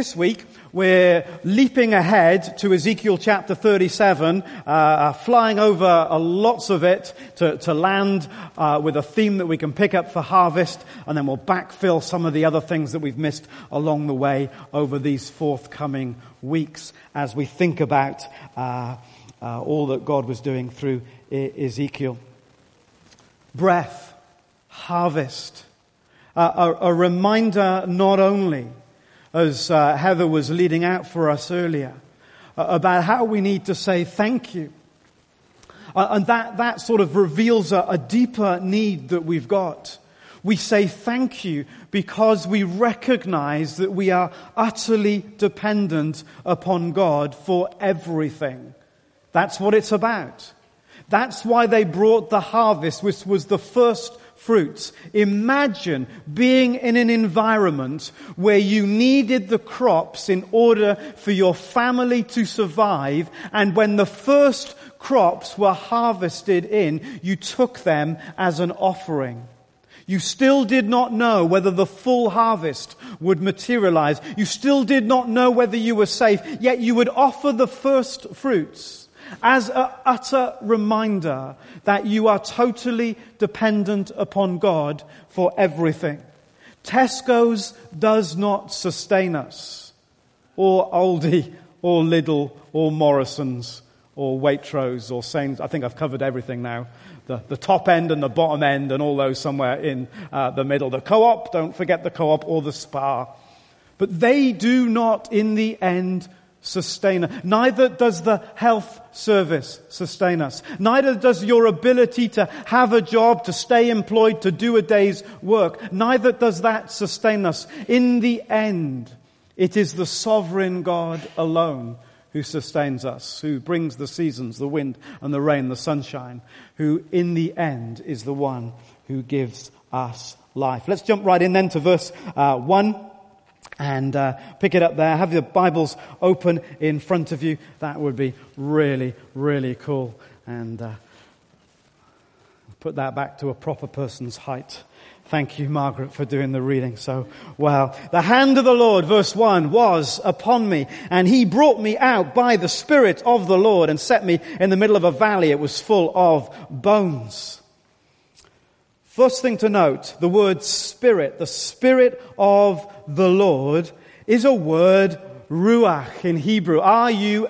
This week, we're leaping ahead to Ezekiel chapter 37, uh, uh, flying over uh, lots of it to, to land uh, with a theme that we can pick up for harvest, and then we'll backfill some of the other things that we've missed along the way over these forthcoming weeks as we think about uh, uh, all that God was doing through Ezekiel. Breath, harvest, a, a reminder not only as uh, Heather was leading out for us earlier, uh, about how we need to say thank you. Uh, and that, that sort of reveals a, a deeper need that we've got. We say thank you because we recognize that we are utterly dependent upon God for everything. That's what it's about. That's why they brought the harvest, which was the first fruits. Imagine being in an environment where you needed the crops in order for your family to survive and when the first crops were harvested in, you took them as an offering. You still did not know whether the full harvest would materialize. You still did not know whether you were safe, yet you would offer the first fruits as an utter reminder that you are totally dependent upon God for everything. Tesco's does not sustain us, or Aldi, or Lidl, or Morrison's, or Waitrose, or Saint. I think I've covered everything now. The, the top end and the bottom end, and all those somewhere in uh, the middle. The co-op, don't forget the co-op, or the Spar. But they do not, in the end, sustain us. Neither does the health service sustain us. Neither does your ability to have a job, to stay employed, to do a day's work. Neither does that sustain us. In the end, it is the sovereign God alone who sustains us, who brings the seasons, the wind and the rain, the sunshine, who in the end is the one who gives us life. Let's jump right in then to verse uh, 1 and uh, pick it up there. Have your Bibles open in front of you. That would be really, really cool. And uh, put that back to a proper person's height. Thank you, Margaret, for doing the reading so well. The hand of the Lord, verse 1, was upon me, and he brought me out by the Spirit of the Lord and set me in the middle of a valley. It was full of bones. First thing to note, the word spirit, the spirit of the Lord, is a word ruach in Hebrew. R-U-A-C-H.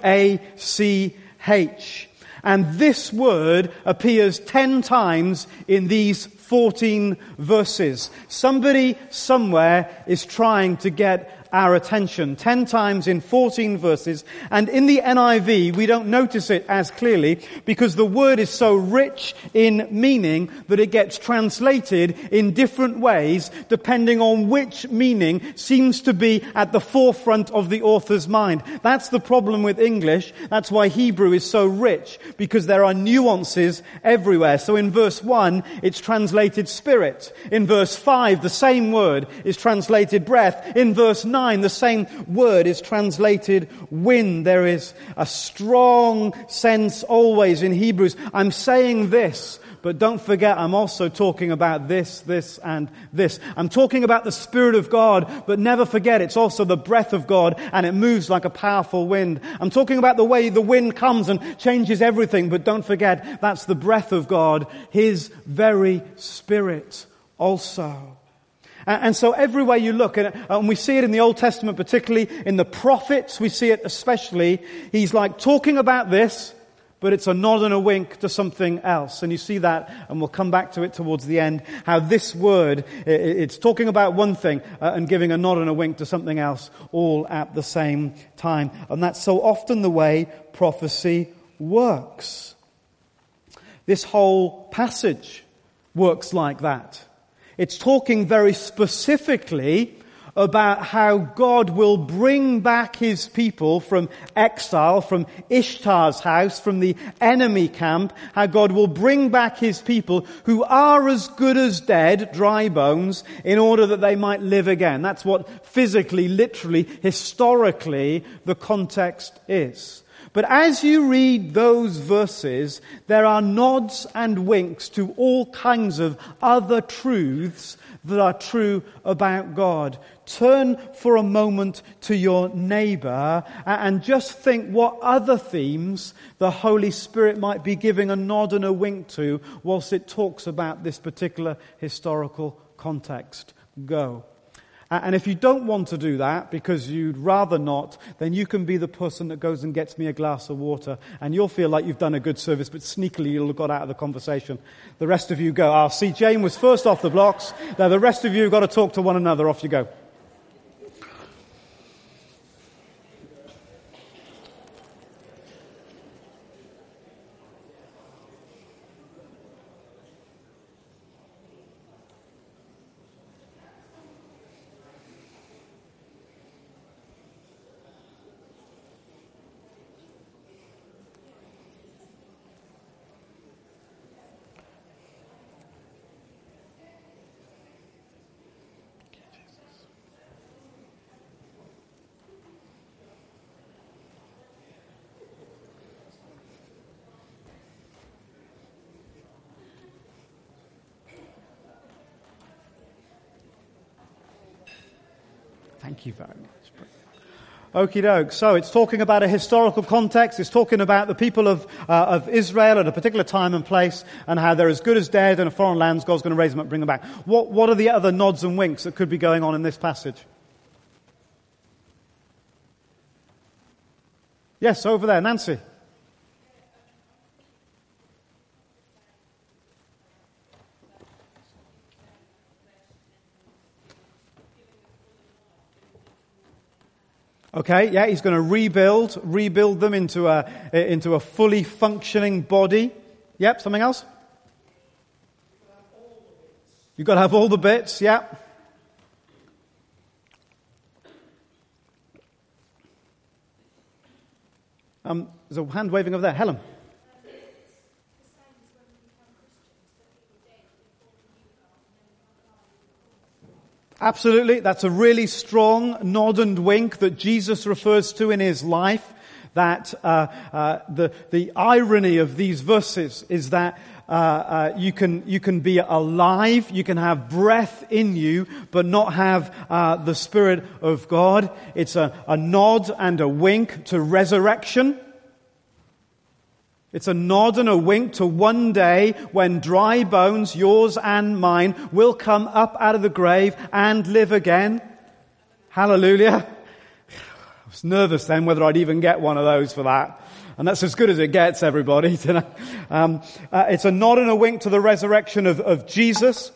And this word appears ten times in these 14 verses. Somebody somewhere is trying to get our attention 10 times in 14 verses. And in the NIV, we don't notice it as clearly because the word is so rich in meaning that it gets translated in different ways depending on which meaning seems to be at the forefront of the author's mind. That's the problem with English. That's why Hebrew is so rich because there are nuances everywhere. So in verse 1, it's translated spirit. In verse 5, the same word is translated breath. In verse 9, 9, the same word is translated wind. There is a strong sense always in Hebrews. I'm saying this, but don't forget I'm also talking about this, this, and this. I'm talking about the Spirit of God, but never forget it's also the breath of God and it moves like a powerful wind. I'm talking about the way the wind comes and changes everything, but don't forget that's the breath of God, His very Spirit also. And so everywhere you look, and we see it in the Old Testament particularly, in the prophets we see it especially, he's like talking about this, but it's a nod and a wink to something else. And you see that, and we'll come back to it towards the end, how this word, it's talking about one thing uh, and giving a nod and a wink to something else all at the same time. And that's so often the way prophecy works. This whole passage works like that. It's talking very specifically about how God will bring back his people from exile, from Ishtar's house, from the enemy camp, how God will bring back his people who are as good as dead, dry bones, in order that they might live again. That's what physically, literally, historically, the context is. But as you read those verses, there are nods and winks to all kinds of other truths that are true about God. Turn for a moment to your neighbor and just think what other themes the Holy Spirit might be giving a nod and a wink to whilst it talks about this particular historical context. Go. And if you don't want to do that because you'd rather not, then you can be the person that goes and gets me a glass of water and you'll feel like you've done a good service, but sneakily you'll have got out of the conversation. The rest of you go. I'll see Jane was first off the blocks. Now the rest of you got to talk to one another. Off you go. Thank you very much. Okie doke. So it's talking about a historical context. It's talking about the people of, uh, of Israel at a particular time and place and how they're as good as dead in a foreign land. God's going to raise them up and bring them back. What, what are the other nods and winks that could be going on in this passage? Yes, over there. Nancy. Okay, yeah, he's going to rebuild, rebuild them into a, into a fully functioning body. Yep, something else? You've got to have all the bits, yep. Um, there's a hand waving over there. Helen. Absolutely. That's a really strong nod and wink that Jesus refers to in his life. That uh, uh, the the irony of these verses is that uh, uh you can you can be alive, you can have breath in you, but not have uh, the Spirit of God. It's a, a nod and a wink to resurrection. It's a nod and a wink to one day when dry bones, yours and mine, will come up out of the grave and live again. Hallelujah. I was nervous then whether I'd even get one of those for that. And that's as good as it gets, everybody. um, uh, it's a nod and a wink to the resurrection of, of Jesus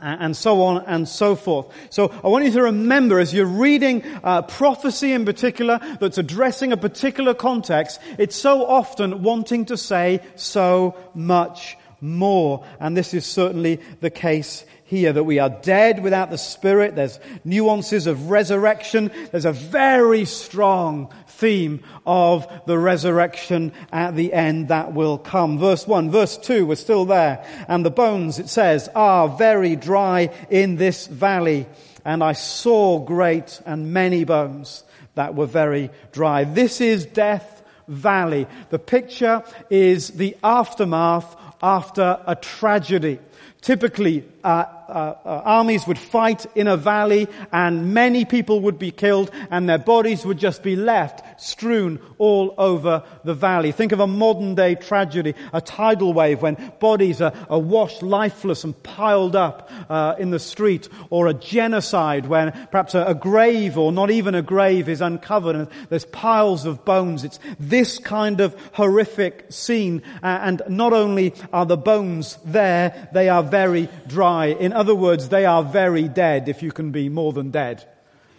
and so on and so forth. So I want you to remember as you're reading uh, prophecy in particular that's addressing a particular context, it's so often wanting to say so much more. And this is certainly the case here, that we are dead without the Spirit. There's nuances of resurrection. There's a very strong theme of the resurrection at the end that will come. Verse 1, verse 2, we're still there. And the bones, it says, are very dry in this valley. And I saw great and many bones that were very dry. This is death valley. The picture is the aftermath after a tragedy. Typically, uh, uh, uh, armies would fight in a valley and many people would be killed and their bodies would just be left strewn all over the valley. Think of a modern day tragedy, a tidal wave when bodies are, are washed lifeless and piled up uh, in the street or a genocide when perhaps a, a grave or not even a grave is uncovered and there's piles of bones. It's this kind of horrific scene and not only are the bones there, they are very dry die. In other words, they are very dead if you can be more than dead.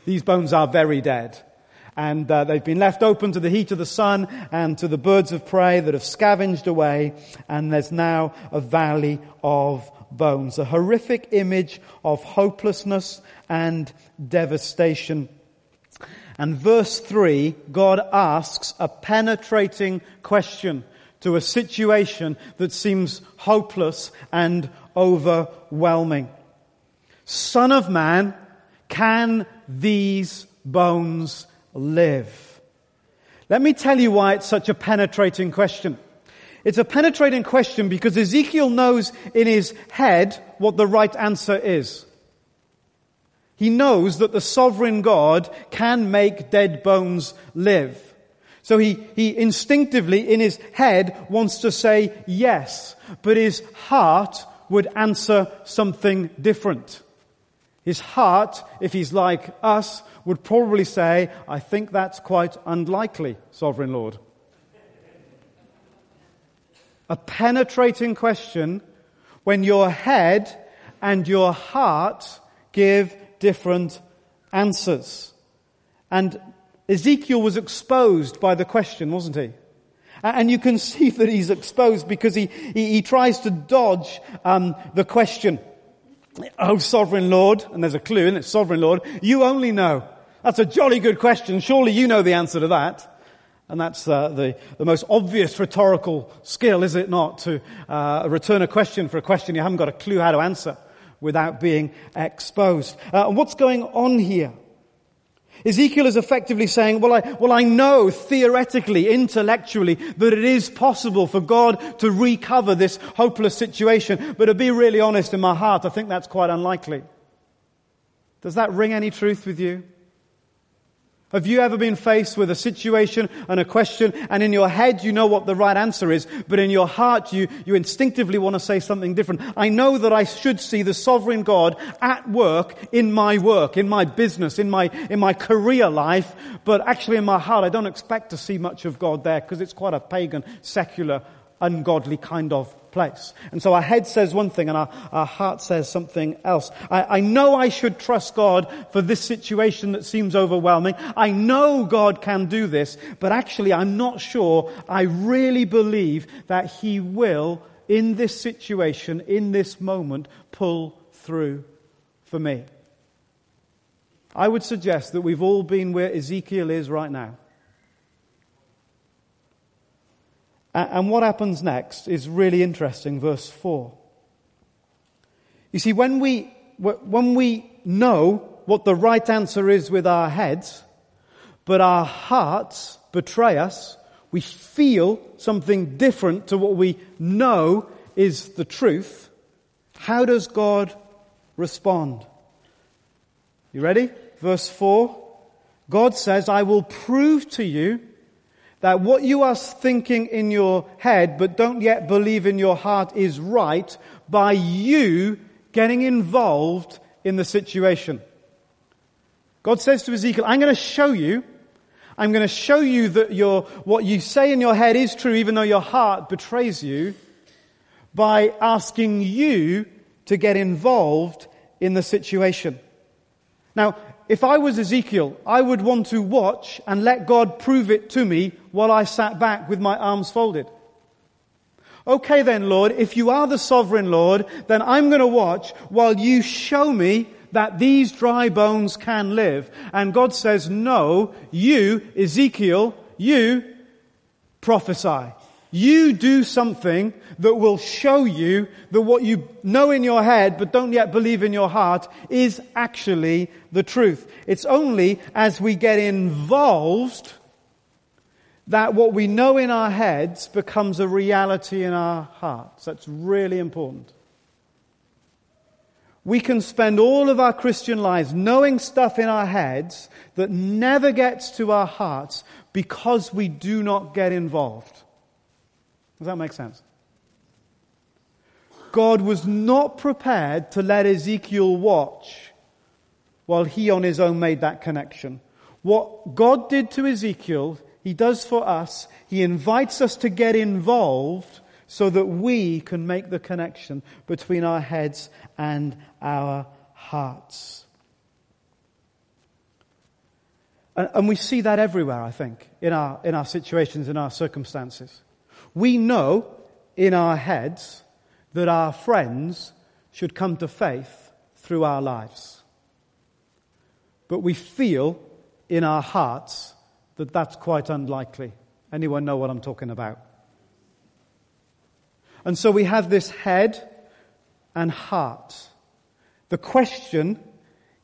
These bones are very dead. And uh, they've been left open to the heat of the sun and to the birds of prey that have scavenged away. And there's now a valley of bones. A horrific image of hopelessness and devastation. And verse 3, God asks a penetrating question to a situation that seems hopeless and overwhelming. Son of man, can these bones live? Let me tell you why it's such a penetrating question. It's a penetrating question because Ezekiel knows in his head what the right answer is. He knows that the sovereign God can make dead bones live. So he, he instinctively in his head wants to say yes, but his heart would answer something different. His heart, if he's like us, would probably say, I think that's quite unlikely, Sovereign Lord. A penetrating question when your head and your heart give different answers. And Ezekiel was exposed by the question, wasn't he? And you can see that he's exposed because he, he, he tries to dodge um, the question. Oh, sovereign Lord, and there's a clue, and it's sovereign Lord, you only know. That's a jolly good question. Surely you know the answer to that. And that's uh, the, the most obvious rhetorical skill, is it not, to uh, return a question for a question you haven't got a clue how to answer without being exposed. Uh, what's going on here? Ezekiel is effectively saying, well I, well, I know theoretically, intellectually, that it is possible for God to recover this hopeless situation, but to be really honest in my heart, I think that's quite unlikely. Does that ring any truth with you? Have you ever been faced with a situation and a question and in your head you know what the right answer is, but in your heart you, you instinctively want to say something different? I know that I should see the sovereign God at work in my work, in my business, in my, in my career life, but actually in my heart I don't expect to see much of God there because it's quite a pagan, secular, ungodly kind of place. And so our head says one thing and our, our heart says something else. I, I know I should trust God for this situation that seems overwhelming. I know God can do this, but actually I'm not sure I really believe that He will, in this situation, in this moment, pull through for me. I would suggest that we've all been where Ezekiel is right now. And what happens next is really interesting, verse 4. You see, when we, when we know what the right answer is with our heads, but our hearts betray us, we feel something different to what we know is the truth, how does God respond? You ready? Verse 4. God says, I will prove to you that what you are thinking in your head but don't yet believe in your heart is right by you getting involved in the situation. God says to Ezekiel, I'm going to show you, I'm going to show you that your, what you say in your head is true even though your heart betrays you by asking you to get involved in the situation. Now, if I was Ezekiel, I would want to watch and let God prove it to me while I sat back with my arms folded. Okay then, Lord, if you are the sovereign Lord, then I'm going to watch while you show me that these dry bones can live. And God says, no, you, Ezekiel, you prophesy. You do something that will show you that what you know in your head but don't yet believe in your heart is actually the truth. It's only as we get involved that what we know in our heads becomes a reality in our hearts. That's really important. We can spend all of our Christian lives knowing stuff in our heads that never gets to our hearts because we do not get involved. Does that make sense? God was not prepared to let Ezekiel watch while he on his own made that connection. What God did to Ezekiel, he does for us. He invites us to get involved so that we can make the connection between our heads and our hearts. And, we see that everywhere, I think, in our, in our situations, in our circumstances. We know in our heads that our friends should come to faith through our lives. But we feel in our hearts that that's quite unlikely. Anyone know what I'm talking about? And so we have this head and heart. The question,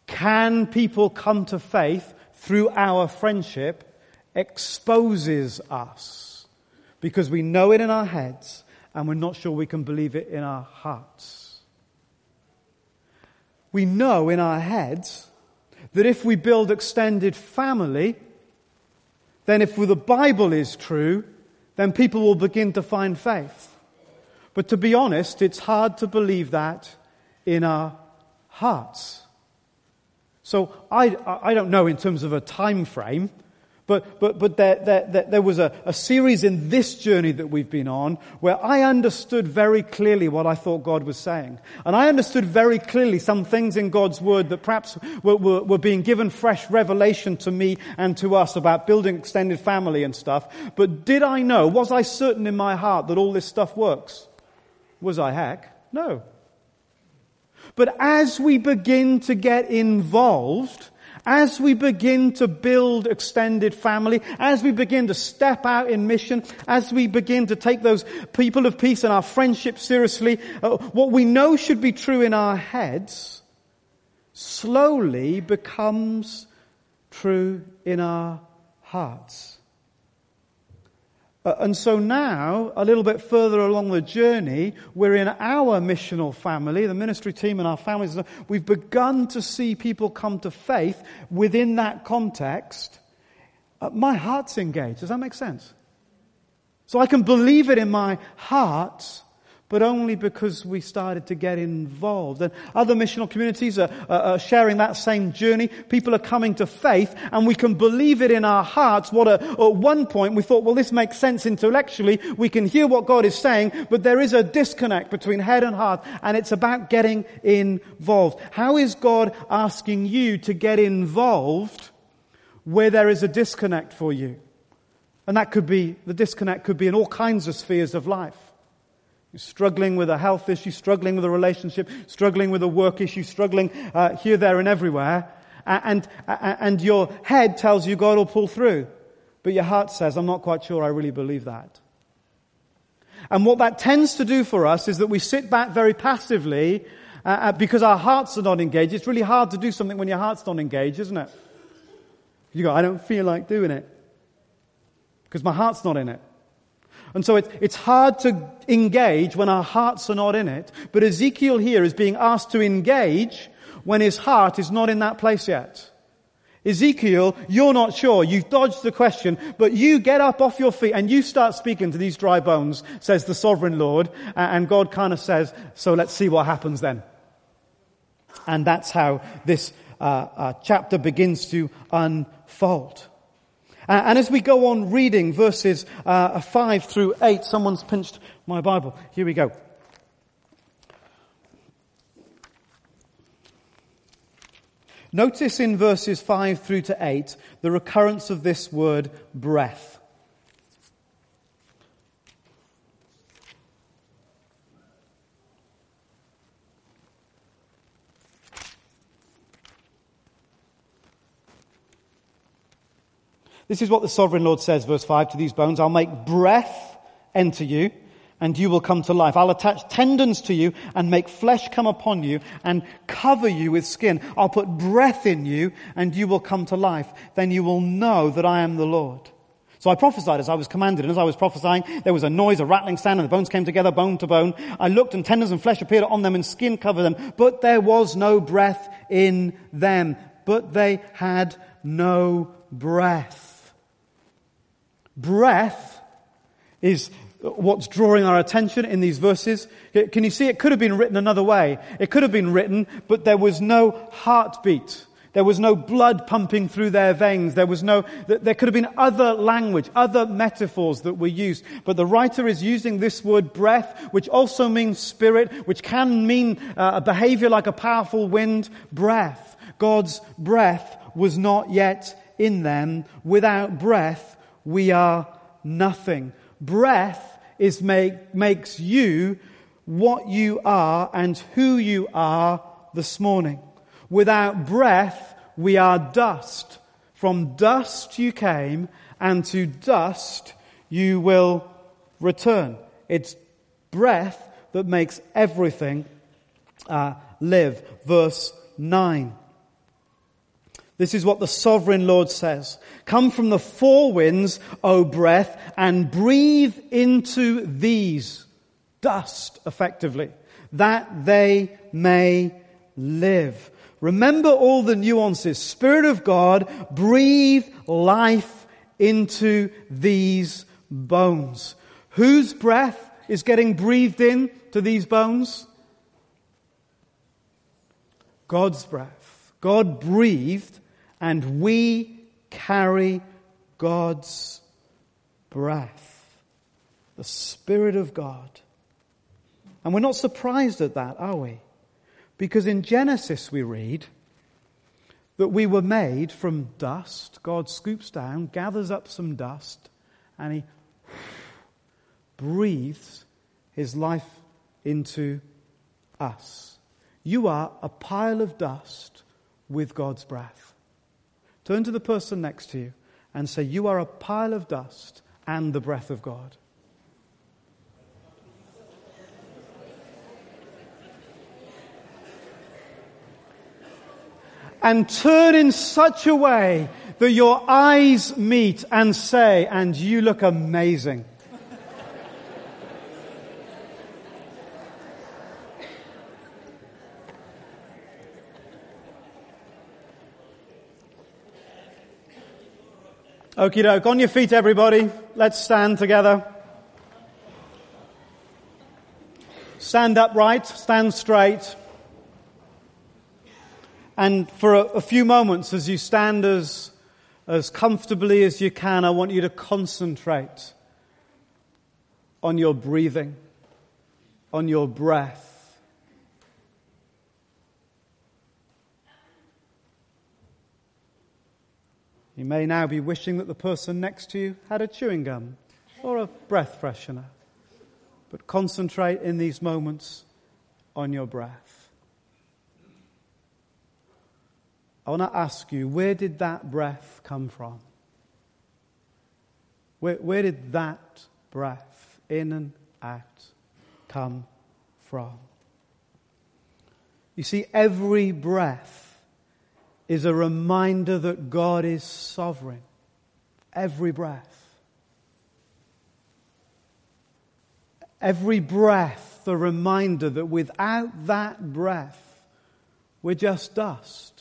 can people come to faith through our friendship, exposes us because we know it in our heads and we're not sure we can believe it in our hearts. We know in our heads that if we build extended family, then if the Bible is true, then people will begin to find faith. But to be honest, it's hard to believe that in our hearts. So I, I don't know in terms of a time frame, but, but, but there, there, there was a, a series in this journey that we've been on where I understood very clearly what I thought God was saying. And I understood very clearly some things in God's word that perhaps were, were, were being given fresh revelation to me and to us about building extended family and stuff. But did I know, was I certain in my heart that all this stuff works? Was I heck? No. But as we begin to get involved, as we begin to build extended family, as we begin to step out in mission, as we begin to take those people of peace and our friendship seriously, uh, what we know should be true in our heads slowly becomes true in our hearts. Uh, and so now, a little bit further along the journey, we're in our missional family, the ministry team and our families. We've begun to see people come to faith within that context. Uh, my heart's engaged. Does that make sense? So I can believe it in my heart but only because we started to get involved. And other missional communities are, are, sharing that same journey. People are coming to faith, and we can believe it in our hearts. What a, at one point we thought, well, this makes sense intellectually. We can hear what God is saying, but there is a disconnect between head and heart, and it's about getting involved. How is God asking you to get involved where there is a disconnect for you? And that could be, the disconnect could be in all kinds of spheres of life. You're struggling with a health issue, struggling with a relationship, struggling with a work issue, struggling uh, here, there, and everywhere. And, and, your head tells you God will pull through. But your heart says, I'm not quite sure I really believe that. And what that tends to do for us is that we sit back very passively uh, uh because our hearts are not engaged. It's really hard to do something when your heart's not engaged, isn't it? You go, I don't feel like doing it because my heart's not in it. And so it, it's hard to engage when our hearts are not in it. But Ezekiel here is being asked to engage when his heart is not in that place yet. Ezekiel, you're not sure. You've dodged the question, but you get up off your feet and you start speaking to these dry bones, says the sovereign Lord. And God kind of says, so let's see what happens then. And that's how this uh, uh, chapter begins to unfold. Uh, and as we go on reading verses uh, 5 through 8, someone's pinched my Bible. Here we go. Notice in verses 5 through to 8 the recurrence of this word breath. This is what the sovereign Lord says, verse 5 to these bones. I'll make breath enter you and you will come to life. I'll attach tendons to you and make flesh come upon you and cover you with skin. I'll put breath in you and you will come to life. Then you will know that I am the Lord. So I prophesied as I was commanded, and as I was prophesying, there was a noise, a rattling sound, and the bones came together, bone to bone. I looked, and tendons and flesh appeared on them, and skin covered them, but there was no breath in them. But they had no breath. Breath is what's drawing our attention in these verses. Can you see it could have been written another way? It could have been written, but there was no heartbeat. There was no blood pumping through their veins. There was no, there could have been other language, other metaphors that were used. But the writer is using this word breath, which also means spirit, which can mean uh, a behavior like a powerful wind. Breath. God's breath was not yet in them. Without breath, we are nothing. Breath is make, makes you what you are and who you are this morning. Without breath, we are dust. From dust you came, and to dust you will return. It's breath that makes everything uh, live. Verse 9. This is what the sovereign Lord says. Come from the four winds, O breath, and breathe into these dust, effectively, that they may live. Remember all the nuances. Spirit of God, breathe life into these bones. Whose breath is getting breathed in to these bones? God's breath. God breathed and we carry God's breath. The Spirit of God. And we're not surprised at that, are we? Because in Genesis we read that we were made from dust. God scoops down, gathers up some dust, and he breathes his life into us. You are a pile of dust with God's breath. Turn to the person next to you and say, You are a pile of dust and the breath of God. and turn in such a way that your eyes meet and say, and you look amazing. Okie doke. On your feet, everybody. Let's stand together. Stand upright. Stand straight. And for a, a few moments, as you stand as, as comfortably as you can, I want you to concentrate on your breathing, on your breath. You may now be wishing that the person next to you had a chewing gum or a breath freshener. But concentrate in these moments on your breath. I want to ask you, where did that breath come from? Where, where did that breath, in and out, come from? You see, every breath is a reminder that God is sovereign. Every breath. Every breath, the reminder that without that breath, we're just dust.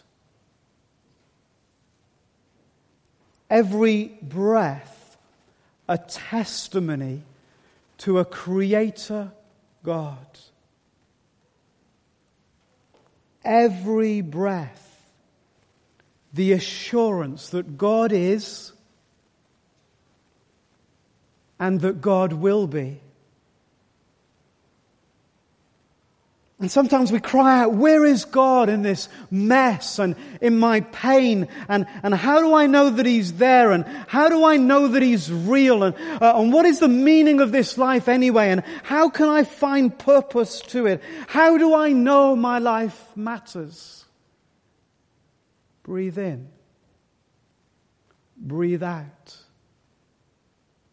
every breath a testimony to a creator God. Every breath, the assurance that God is and that God will be. And sometimes we cry out, where is God in this mess and in my pain? And, and how do I know that He's there? And how do I know that He's real? And, uh, and what is the meaning of this life anyway? And how can I find purpose to it? How do I know my life matters? Breathe in. Breathe out.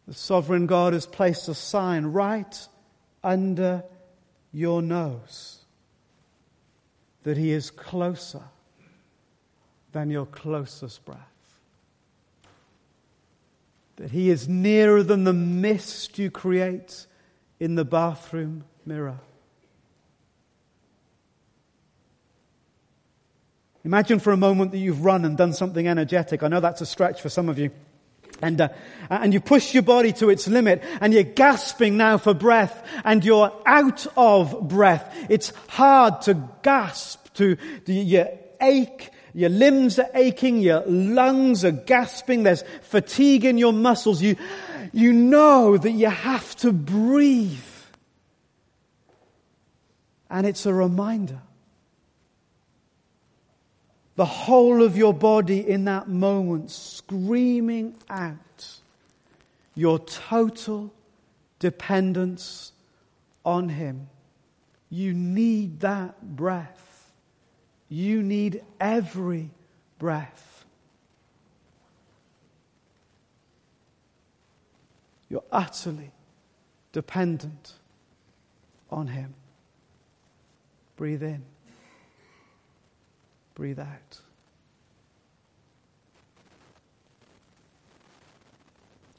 The sovereign God has placed a sign right under your nose that He is closer than your closest breath. That He is nearer than the mist you create in the bathroom mirror. Imagine for a moment that you've run and done something energetic. I know that's a stretch for some of you. And, uh, and you push your body to its limit and you're gasping now for breath and you're out of breath. It's hard to gasp, to, to you ache, your limbs are aching, your lungs are gasping, there's fatigue in your muscles. You, you know that you have to breathe. And it's a reminder the whole of your body in that moment screaming out your total dependence on Him. You need that breath. You need every breath. You're utterly dependent on Him. Breathe in. Breathe out.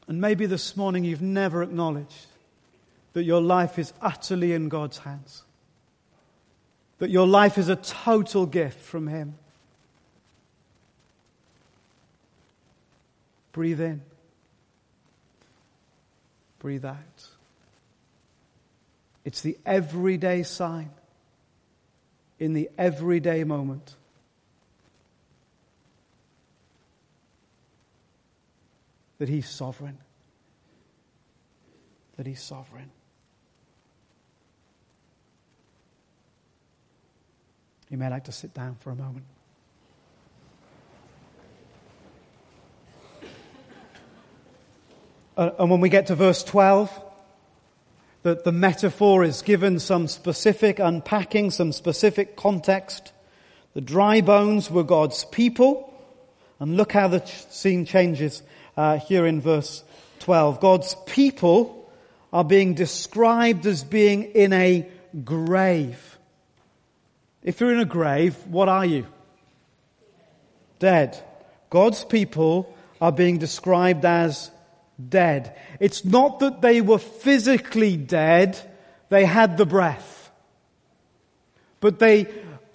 And maybe this morning you've never acknowledged that your life is utterly in God's hands, that your life is a total gift from Him. Breathe in, breathe out. It's the everyday sign in the everyday moment That He's sovereign. That He's sovereign. You may like to sit down for a moment. Uh, and when we get to verse 12, that the metaphor is given some specific unpacking, some specific context. The dry bones were God's people. And look how the scene changes uh, here in verse 12. God's people are being described as being in a grave. If you're in a grave, what are you? Dead. God's people are being described as dead. It's not that they were physically dead, they had the breath. But they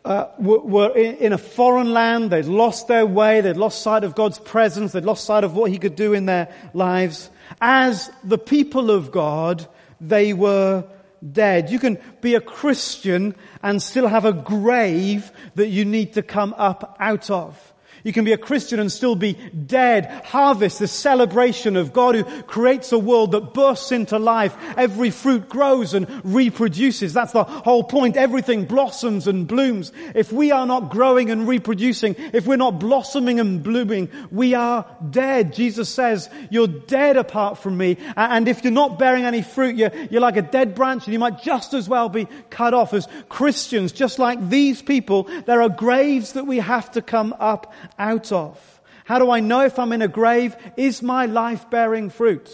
uh, were in a foreign land, they'd lost their way, they'd lost sight of God's presence, they'd lost sight of what He could do in their lives. As the people of God, they were dead. You can be a Christian and still have a grave that you need to come up out of. You can be a Christian and still be dead. Harvest, the celebration of God who creates a world that bursts into life. Every fruit grows and reproduces. That's the whole point. Everything blossoms and blooms. If we are not growing and reproducing, if we're not blossoming and blooming, we are dead. Jesus says, you're dead apart from me. And if you're not bearing any fruit, you're, you're like a dead branch and you might just as well be cut off as Christians. Just like these people, there are graves that we have to come up out of? How do I know if I'm in a grave? Is my life bearing fruit?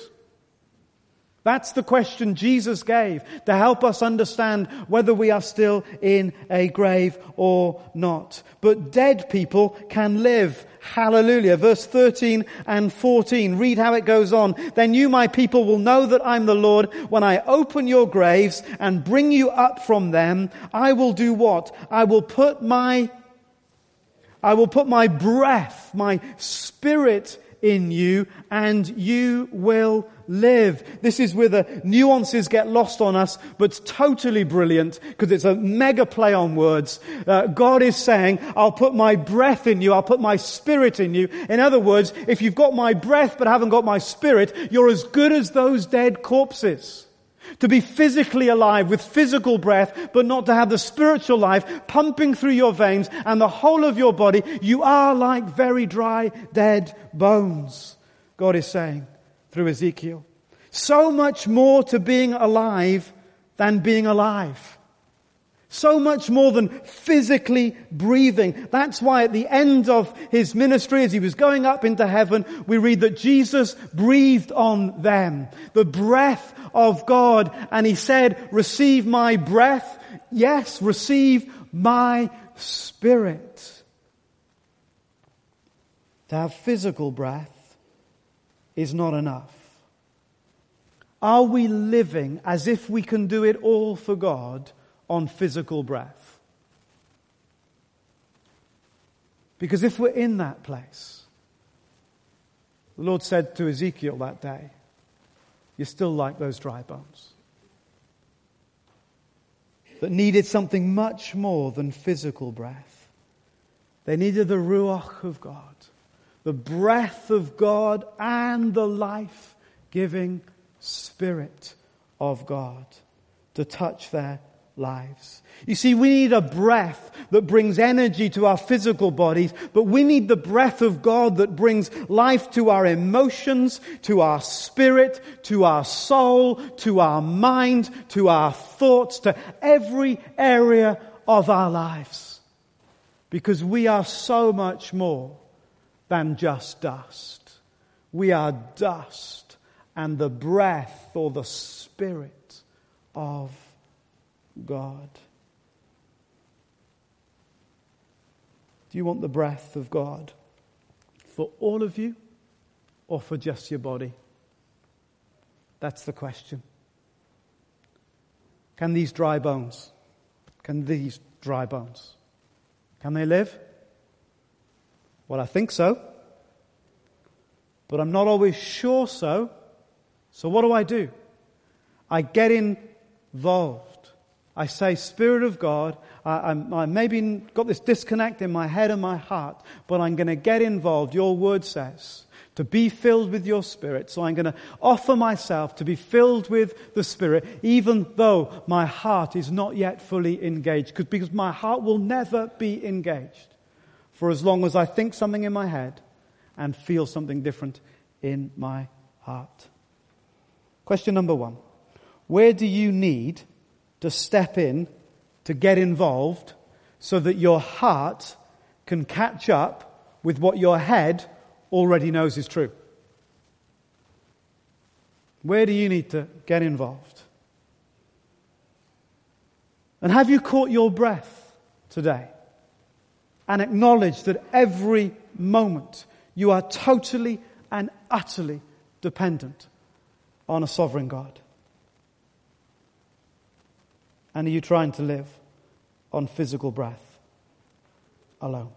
That's the question Jesus gave to help us understand whether we are still in a grave or not. But dead people can live. Hallelujah. Verse 13 and 14. Read how it goes on. Then you, my people, will know that I'm the Lord when I open your graves and bring you up from them. I will do what? I will put my I will put my breath, my spirit in you and you will live. This is where the nuances get lost on us, but totally brilliant because it's a mega play on words. Uh, God is saying, I'll put my breath in you, I'll put my spirit in you. In other words, if you've got my breath but haven't got my spirit, you're as good as those dead corpses. To be physically alive with physical breath, but not to have the spiritual life pumping through your veins and the whole of your body, you are like very dry, dead bones. God is saying through Ezekiel. So much more to being alive than being alive. So much more than physically breathing. That's why at the end of his ministry, as he was going up into heaven, we read that Jesus breathed on them. The breath of God. And he said, receive my breath. Yes, receive my spirit. To have physical breath is not enough. Are we living as if we can do it all for God? On physical breath. Because if we're in that place, the Lord said to Ezekiel that day, You're still like those dry bones. That needed something much more than physical breath. They needed the Ruach of God, the breath of God, and the life giving Spirit of God to touch their lives. You see, we need a breath that brings energy to our physical bodies, but we need the breath of God that brings life to our emotions, to our spirit, to our soul, to our mind, to our thoughts, to every area of our lives. Because we are so much more than just dust. We are dust and the breath or the spirit of God. Do you want the breath of God for all of you or for just your body? That's the question. Can these dry bones, can these dry bones, can they live? Well, I think so. But I'm not always sure so. So what do I do? I get involved. I say, Spirit of God, I, I, I maybe got this disconnect in my head and my heart, but I'm going to get involved. Your word says to be filled with your Spirit. So I'm going to offer myself to be filled with the Spirit, even though my heart is not yet fully engaged, because my heart will never be engaged for as long as I think something in my head and feel something different in my heart. Question number one. Where do you need to step in to get involved so that your heart can catch up with what your head already knows is true. Where do you need to get involved? And have you caught your breath today and acknowledged that every moment you are totally and utterly dependent on a sovereign God? And are you trying to live on physical breath alone?